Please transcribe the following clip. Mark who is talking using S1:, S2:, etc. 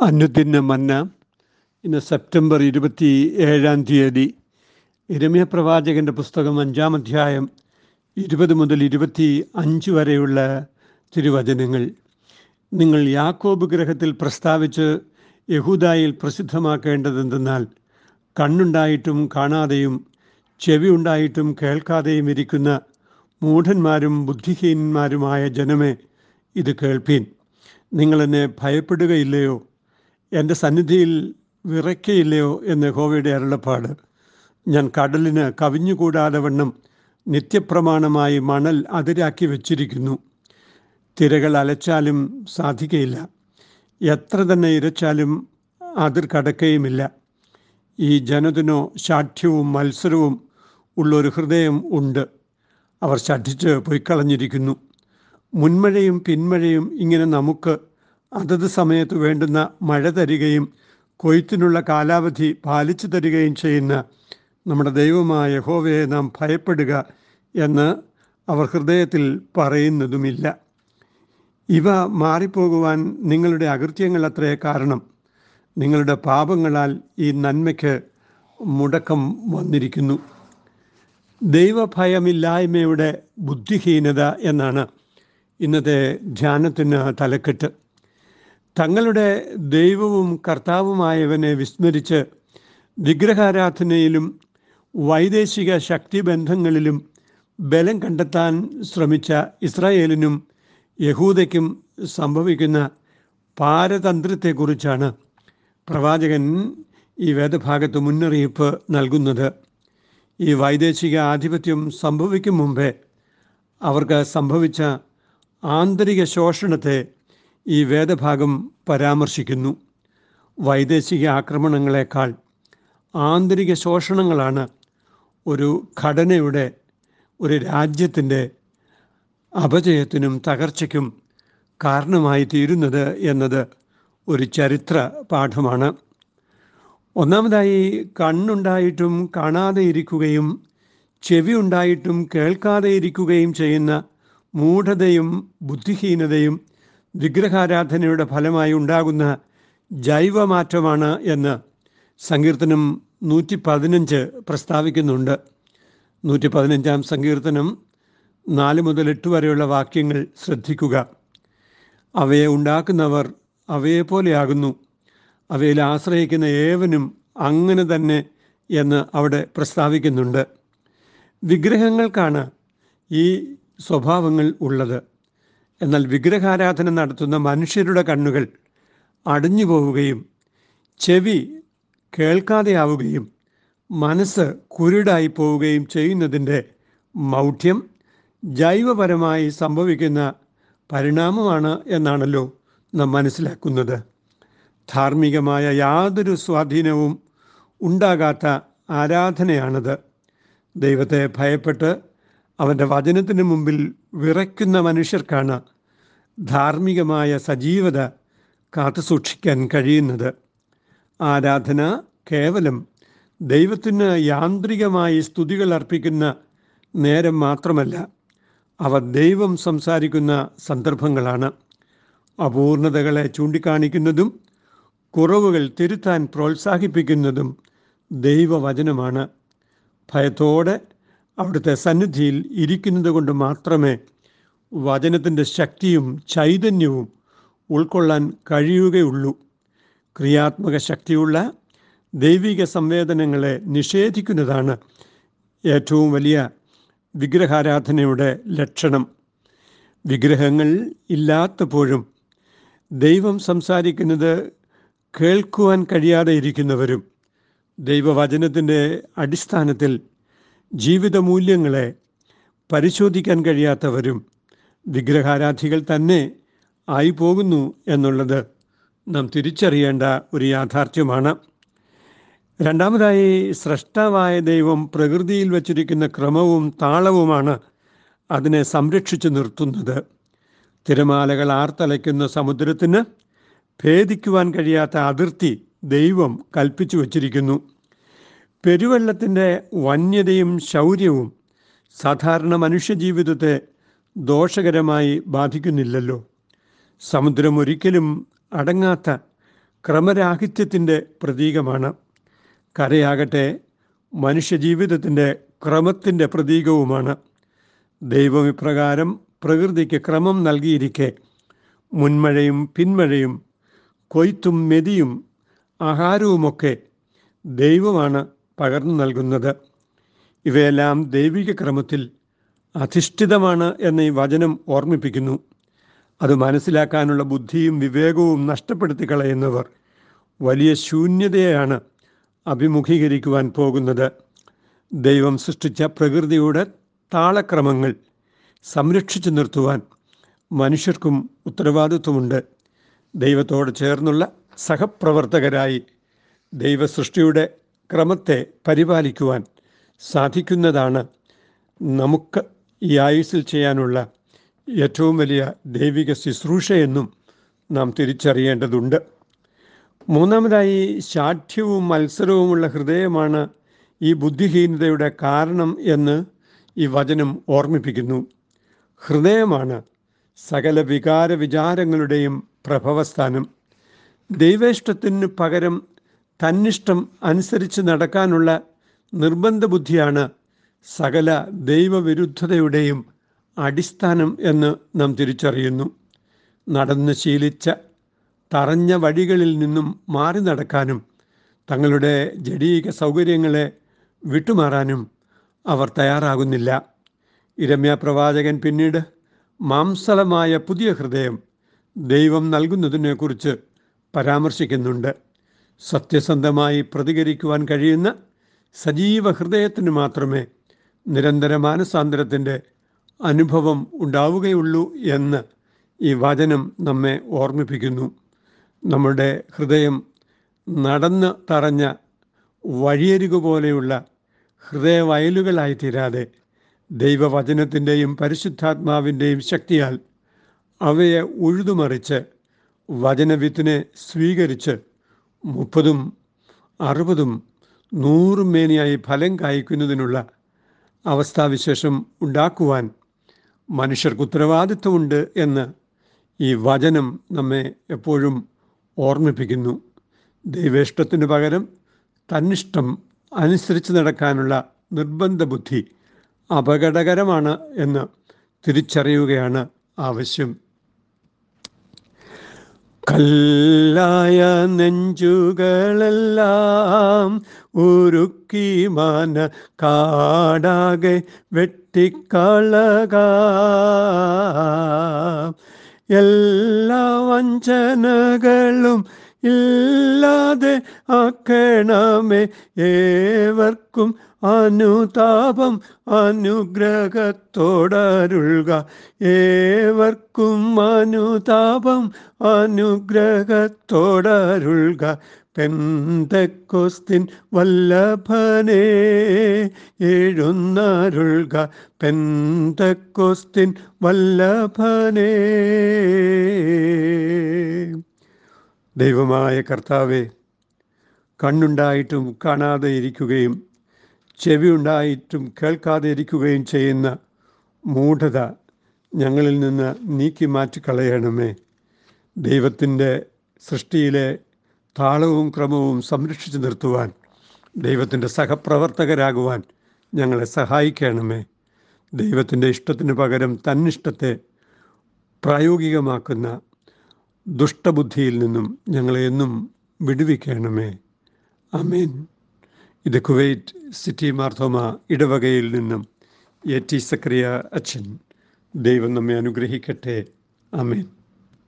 S1: അനുദിന മന്ന. ഇന്ന് സെപ്റ്റംബർ ഇരുപത്തി ഏഴാം തീയതി. ഇരമ്യ പ്രവാചകന്റെ പുസ്തകം അഞ്ചാം അധ്യായം ഇരുപത് മുതൽ ഇരുപത്തി അഞ്ച് വരെയുള്ള തിരുവചനങ്ങൾ. നിങ്ങൾ യാക്കോബ് ഗ്രഹത്തിൽ പ്രസ്താവിച്ച് യഹൂദായിൽ പ്രസിദ്ധമാക്കേണ്ടതെന്തെന്നാൽ കണ്ണുണ്ടായിട്ടും കാണാതെയും ചെവി ഉണ്ടായിട്ടും കേൾക്കാതെയും ഇരിക്കുന്ന മൂഢന്മാരും ബുദ്ധിഹീനന്മാരുമായ ജനമേ ഇത് കേൾപ്പീൻ. നിങ്ങളെന്നെ ഭയപ്പെടുകയില്ലയോ? എന്റെ സന്നിധിയിൽ വിറയ്ക്കയില്ലയോ എന്ന് ഹോവയുടെ അരുളപ്പാട്. ഞാൻ കടലിന് കവിഞ്ഞുകൂടാതെ വണ്ണം നിത്യപ്രമാണമായി മണൽ അതിരാക്കി വച്ചിരിക്കുന്നു. തിരകൾ അലച്ചാലും സാധിക്കയില്ല. എത്ര തന്നെ ഇരച്ചാലും അതിർ കടക്കുകയുമില്ല ഈ ജനതിനോ ശാഠ്യവും മത്സരവും ഉള്ളൊരു ഹൃദയം ഉണ്ട്. അവർ ശഠിച്ച് പൊയ്ക്കളഞ്ഞിരിക്കുന്നു. മുൻമഴയും പിന്മഴയും ഇങ്ങനെ നമുക്ക് അതത് സമയത്ത് വേണ്ടുന്ന മഴ തരികയും കൊയ്ത്തിനുള്ള കാലാവധി പാലിച്ചു തരികയും ചെയ്യുന്ന നമ്മുടെ ദൈവമായ ഹോവയെ നാം ഭയപ്പെടുക എന്ന് അവർ ഹൃദയത്തിൽ പറയുന്നതുമില്ല. ഇവ മാറിപ്പോകുവാൻ നിങ്ങളുടെ അകൃത്യങ്ങൾ അത്രേ കാരണം. നിങ്ങളുടെ പാപങ്ങളാൽ ഈ നന്മയ്ക്ക് മുടക്കം വന്നിരിക്കുന്നു. ദൈവഭയമില്ലായ്മയുടെ ബുദ്ധിഹീനത എന്നാണ് ഇന്നത്തെ ധ്യാനത്തിന് തലക്കെട്ട്. തങ്ങളുടെ ദൈവവും കർത്താവുമായവനെ വിസ്മരിച്ച് വിഗ്രഹാരാധനയിലും വൈദേശിക ശക്തിബന്ധങ്ങളിലും ബലം കണ്ടെത്താൻ ശ്രമിച്ച ഇസ്രായേലിനും യഹൂദയ്ക്കും സംഭവിക്കുന്ന പാരതന്ത്രത്തെക്കുറിച്ചാണ് പ്രവാചകൻ ഈ വേദഭാഗത്ത് മുന്നറിയിപ്പ് നൽകുന്നത്. ഈ വൈദേശിക ആധിപത്യം സംഭവിക്കും മുമ്പേ അവർക്ക് സംഭവിച്ച ആന്തരിക ശോഷണത്തെ ഈ വേദഭാഗം പരാമർശിക്കുന്നു. വൈദേശിക ആക്രമണങ്ങളെക്കാൾ ആന്തരിക ശോഷണങ്ങളാണ് ഒരു ഘടനയുടെ ഒരു രാജ്യത്തിന്റെ അപജയത്തിനും തകർച്ചയ്ക്കും കാരണമായി തീരുന്നത് എന്നത് ഒരു ചരിത്ര പാഠമാണ്. ഒന്നാമതായി കണ്ണുണ്ടായിട്ടും കാണാതെ ഇരിക്കുകയും ചെവി ഉണ്ടായിട്ടും കേൾക്കാതെ ഇരിക്കുകയും ചെയ്യുന്ന മൂഢതയും ബുദ്ധിഹീനതയും വിഗ്രഹാരാധനയുടെ ഫലമായി ഉണ്ടാകുന്ന ജൈവമാറ്റമാണ് എന്ന് സങ്കീർത്തനം നൂറ്റി പതിനഞ്ച് പ്രസ്താവിക്കുന്നുണ്ട്. നൂറ്റി പതിനഞ്ചാം സങ്കീർത്തനം നാല് മുതൽ എട്ട് വരെയുള്ള വാക്യങ്ങൾ ശ്രദ്ധിക്കുക. അവയെ ഉണ്ടാക്കുന്നവർ അവയെപ്പോലെയാകുന്നു. അവയിൽ ആശ്രയിക്കുന്ന ഏവനും അങ്ങനെ തന്നെ എന്ന് അവിടെ പ്രസ്താവിക്കുന്നുണ്ട്. വിഗ്രഹങ്ങൾക്കാണ് ഈ സ്വഭാവങ്ങൾ ഉള്ളത്. എന്നാൽ വിഗ്രഹാരാധന നടത്തുന്ന മനുഷ്യരുടെ കണ്ണുകൾ അടഞ്ഞു പോവുകയും ചെവി കേൾക്കാതെയാവുകയും മനസ്സ് കുരുടായി പോവുകയും ചെയ്യുന്നതിന്റെ മൗഢ്യം ജൈവപരമായി സംഭവിക്കുന്ന പരിണാമമാണ് എന്നാണല്ലോ നാം മനസ്സിലാക്കുന്നത്. ധാർമ്മികമായ യാതൊരു സ്വാധീനവും ഉണ്ടാകാത്ത ആരാധനയാണത്. ദൈവത്തെ ഭയപ്പെട്ട് അവന്റെ വചനത്തിന് മുമ്പിൽ വിറയ്ക്കുന്ന മനുഷ്യർക്കാണ് ധാർമ്മികമായ സജീവത കാത്തുസൂക്ഷിക്കാൻ കഴിയുന്നത്. ആരാധന കേവലം ദൈവത്തിന് യാന്ത്രികമായി സ്തുതികൾ അർപ്പിക്കുന്ന നേരം മാത്രമല്ല അവ ദൈവം സംസാരിക്കുന്ന സന്ദർഭങ്ങളാണ്. അപൂർണതകളെ ചൂണ്ടിക്കാണിക്കുന്നതും കുറവുകൾ തിരുത്താൻ പ്രോത്സാഹിപ്പിക്കുന്നതും ദൈവവചനമാണ്. ഭയത്തോടെ അവിടുത്തെ സന്നിധിയിൽ ഇരിക്കുന്നത് കൊണ്ട് മാത്രമേ വചനത്തിന്റെ ശക്തിയും ചൈതന്യവും ഉൾക്കൊള്ളാൻ കഴിയുകയുള്ളൂ. ക്രിയാത്മക ശക്തിയുള്ള ദൈവിക സംവേദനങ്ങളെ നിഷേധിക്കുന്നതാണ് ഏറ്റവും വലിയ വിഗ്രഹാരാധനയുടെ ലക്ഷണം. വിഗ്രഹങ്ങൾ ഇല്ലാത്തപ്പോഴും ദൈവം സംസാരിക്കുന്നത് കേൾക്കുവാൻ കഴിയാതെ ഇരിക്കുന്നവരും ദൈവവചനത്തിന്റെ അടിസ്ഥാനത്തിൽ ജീവിത മൂല്യങ്ങളെ പരിശോധിക്കാൻ കഴിയാത്തവരും വിഗ്രഹാരാധികൾ തന്നെ ആയി പോകുന്നു എന്നുള്ളത് നാം തിരിച്ചറിയേണ്ട ഒരു യാഥാർത്ഥ്യമാണ്. രണ്ടാമതായി സ്രഷ്ടാവായ ദൈവം പ്രകൃതിയിൽ വച്ചിരിക്കുന്ന ക്രമവും താളവുമാണ് അതിനെ സംരക്ഷിച്ചു നിർത്തുന്നത്. തിരമാലകൾ ആർത്തലയ്ക്കുന്ന സമുദ്രത്തിന് ഭേദിക്കുവാൻ കഴിയാത്ത അതിർത്തി ദൈവം കൽപ്പിച്ചു വച്ചിരിക്കുന്നു. പെരുവെള്ളത്തിന്റെ വന്യതയും ശൗര്യവും സാധാരണ മനുഷ്യജീവിതത്തെ ദോഷകരമായി ബാധിക്കുന്നില്ലല്ലോ. സമുദ്രം ഒരിക്കലും അടങ്ങാത്ത ക്രമരാഹിത്യത്തിന്റെ പ്രതീകമാണ്. കരയാകട്ടെ മനുഷ്യജീവിതത്തിന്റെ ക്രമത്തിന്റെ പ്രതീകവുമാണ്. ദൈവം ഇപ്രകാരം പ്രകൃതിക്ക് ക്രമം നൽകിയിരിക്കെ മുൻമഴയും പിന്മഴയും കൊയ്ത്തും മെതിയും ആഹാരവുമൊക്കെ ദൈവമാണ് പകർന്നു നൽകുന്നത്. ഇവയെല്ലാം ദൈവിക ക്രമത്തിൽ അധിഷ്ഠിതമാണ് എന്ന ഈ വചനം ഓർമ്മിപ്പിക്കുന്നു. അത് മനസ്സിലാക്കാനുള്ള ബുദ്ധിയും വിവേകവും നഷ്ടപ്പെടുത്തി കളയുന്നവർ വലിയ ശൂന്യതയാണ് അഭിമുഖീകരിക്കുവാൻ പോകുന്നത്. ദൈവം സൃഷ്ടിച്ച പ്രകൃതിയുടെ താളക്രമങ്ങൾ സംരക്ഷിച്ചു നിർത്തുവാൻ മനുഷ്യർക്കും ഉത്തരവാദിത്വമുണ്ട്. ദൈവത്തോട് ചേർന്നുള്ള സഹപ്രവർത്തകരായി ദൈവസൃഷ്ടിയുടെ ക്രമത്തെ പരിപാലിക്കുവാൻ സാധിക്കുന്നതാണ് നമുക്ക് ഈ ആയുസ്സിൽ ചെയ്യാനുള്ള ഏറ്റവും വലിയ ദൈവിക ശുശ്രൂഷയെന്നും നാം തിരിച്ചറിയേണ്ടതുണ്ട്. മൂന്നാമതായി ശാഠ്യവും മത്സരവുമുള്ള ഹൃദയമാണ് ഈ ബുദ്ധിഹീനതയുടെ കാരണം എന്ന് ഈ വചനം ഓർമ്മിപ്പിക്കുന്നു. ഹൃദയമാണ് സകല വികാര വിചാരങ്ങളുടെയും പ്രഭവസ്ഥാനം. ദൈവേഷ്ടത്തിന് പകരം തന്നിഷ്ടം അനുസരിച്ച് നടക്കാനുള്ള നിർബന്ധ ബുദ്ധിയാണ് സകല ദൈവവിരുദ്ധതയുടെയും അടിസ്ഥാനം എന്ന് നാം തിരിച്ചറിയുന്നു. നടന്ന് ശീലിച്ച തറഞ്ഞ വഴികളിൽ നിന്നും മാറി നടക്കാനും തങ്ങളുടെ ജടീക സൗകര്യങ്ങളെ വിട്ടുമാറാനും അവർ തയ്യാറാകുന്നില്ല. ഇരമ്യ പ്രവാചകൻ പിന്നീട് മാംസളമായ പുതിയ ഹൃദയം ദൈവം നൽകുന്നതിനെക്കുറിച്ച് പരാമർശിക്കുന്നുണ്ട്. സത്യസന്ധമായി പ്രതികരിക്കുവാൻ കഴിയുന്ന സജീവ ഹൃദയത്തിന് മാത്രമേ നിരന്തര മാനസാന്തരത്തിന്റെ അനുഭവം ഉണ്ടാവുകയുള്ളൂ എന്ന് ഈ വചനം നമ്മെ ഓർമ്മിപ്പിക്കുന്നു. നമ്മുടെ ഹൃദയം നടന്ന് തറഞ്ഞ വഴിയരികു പോലെയുള്ള ഹൃദയവയലുകളായി തീരാതെ ദൈവവചനത്തിന്റെയും പരിശുദ്ധാത്മാവിന്റെയും ശക്തിയാൽ അവയെ ഉഴുതുമറിച്ച് വചനവിത്തിനെ സ്വീകരിച്ച് മുപ്പതും അറുപതും നൂറും മേനിയായി ഫലം കായ്ക്കുന്നതിനുള്ള അവസ്ഥാവിശേഷം ഉണ്ടാക്കുവാൻ മനുഷ്യർക്ക് ഉത്തരവാദിത്വമുണ്ട് എന്ന് ഈ വചനം നമ്മെ എപ്പോഴും ഓർമ്മിപ്പിക്കുന്നു. ദൈവേഷ്ടത്തിന് പകരം തന്നിഷ്ടം അനുസരിച്ച് നടക്കാനുള്ള നിർബന്ധ ബുദ്ധി അപകടകരമാണ് എന്ന് തിരിച്ചറിയുകയാണ് ആവശ്യം. കല്ലായ നെഞ്ചുകളെല്ലാം ഉരുക്കി മാന കാടാകെ വെട്ടിക്കളക. എല്ലാ വഞ്ചനകളും ഇല്ലാതെ ആക്കണമേ ഏവർക്കും അനുതാപം അനുഗ്രഹത്തോടരുൾക. ഏവർക്കും അനുതാപം അനുഗ്രഹത്തോടരുൾക. പെന്തക്കോസ്തിൻ വല്ലഭനേ എഴുന്നരുൾക. പെന്തക്കോസ്തിൻ വല്ലഭനെ. ദൈവമായ കർത്താവെ കണ്ണുണ്ടായിട്ടും കാണാതെ ഇരിക്കുകയും ചെവി ഉണ്ടായിട്ടും കേൾക്കാതെ ഇരിക്കുകയും ചെയ്യുന്ന മൂഢത ഞങ്ങളിൽ നിന്ന് നീക്കി മാറ്റിക്കളയണമേ. ദൈവത്തിന്റെ സൃഷ്ടിയിലെ താളവും ക്രമവും സംരക്ഷിച്ചു നിർത്തുവാൻ ദൈവത്തിന്റെ സഹപ്രവർത്തകരാകുവാൻ ഞങ്ങളെ സഹായിക്കണമേ. ദൈവത്തിന്റെ ഇഷ്ടത്തിന് പകരം തന്നിഷ്ടത്തെ പ്രായോഗികമാക്കുന്ന ദുഷ്ടബുദ്ധിയിൽ നിന്നും ഞങ്ങളെ എന്നും വിടുവിക്കണമേ. അമീൻ ഇത് കുവൈറ്റ് സിറ്റി മാർത്തോമ ഇടവകയിൽ നിന്നും എ ടി സക്രിയ അച്ഛൻ. ദൈവം നമ്മെ അനുഗ്രഹിക്കട്ടെ. അമീൻ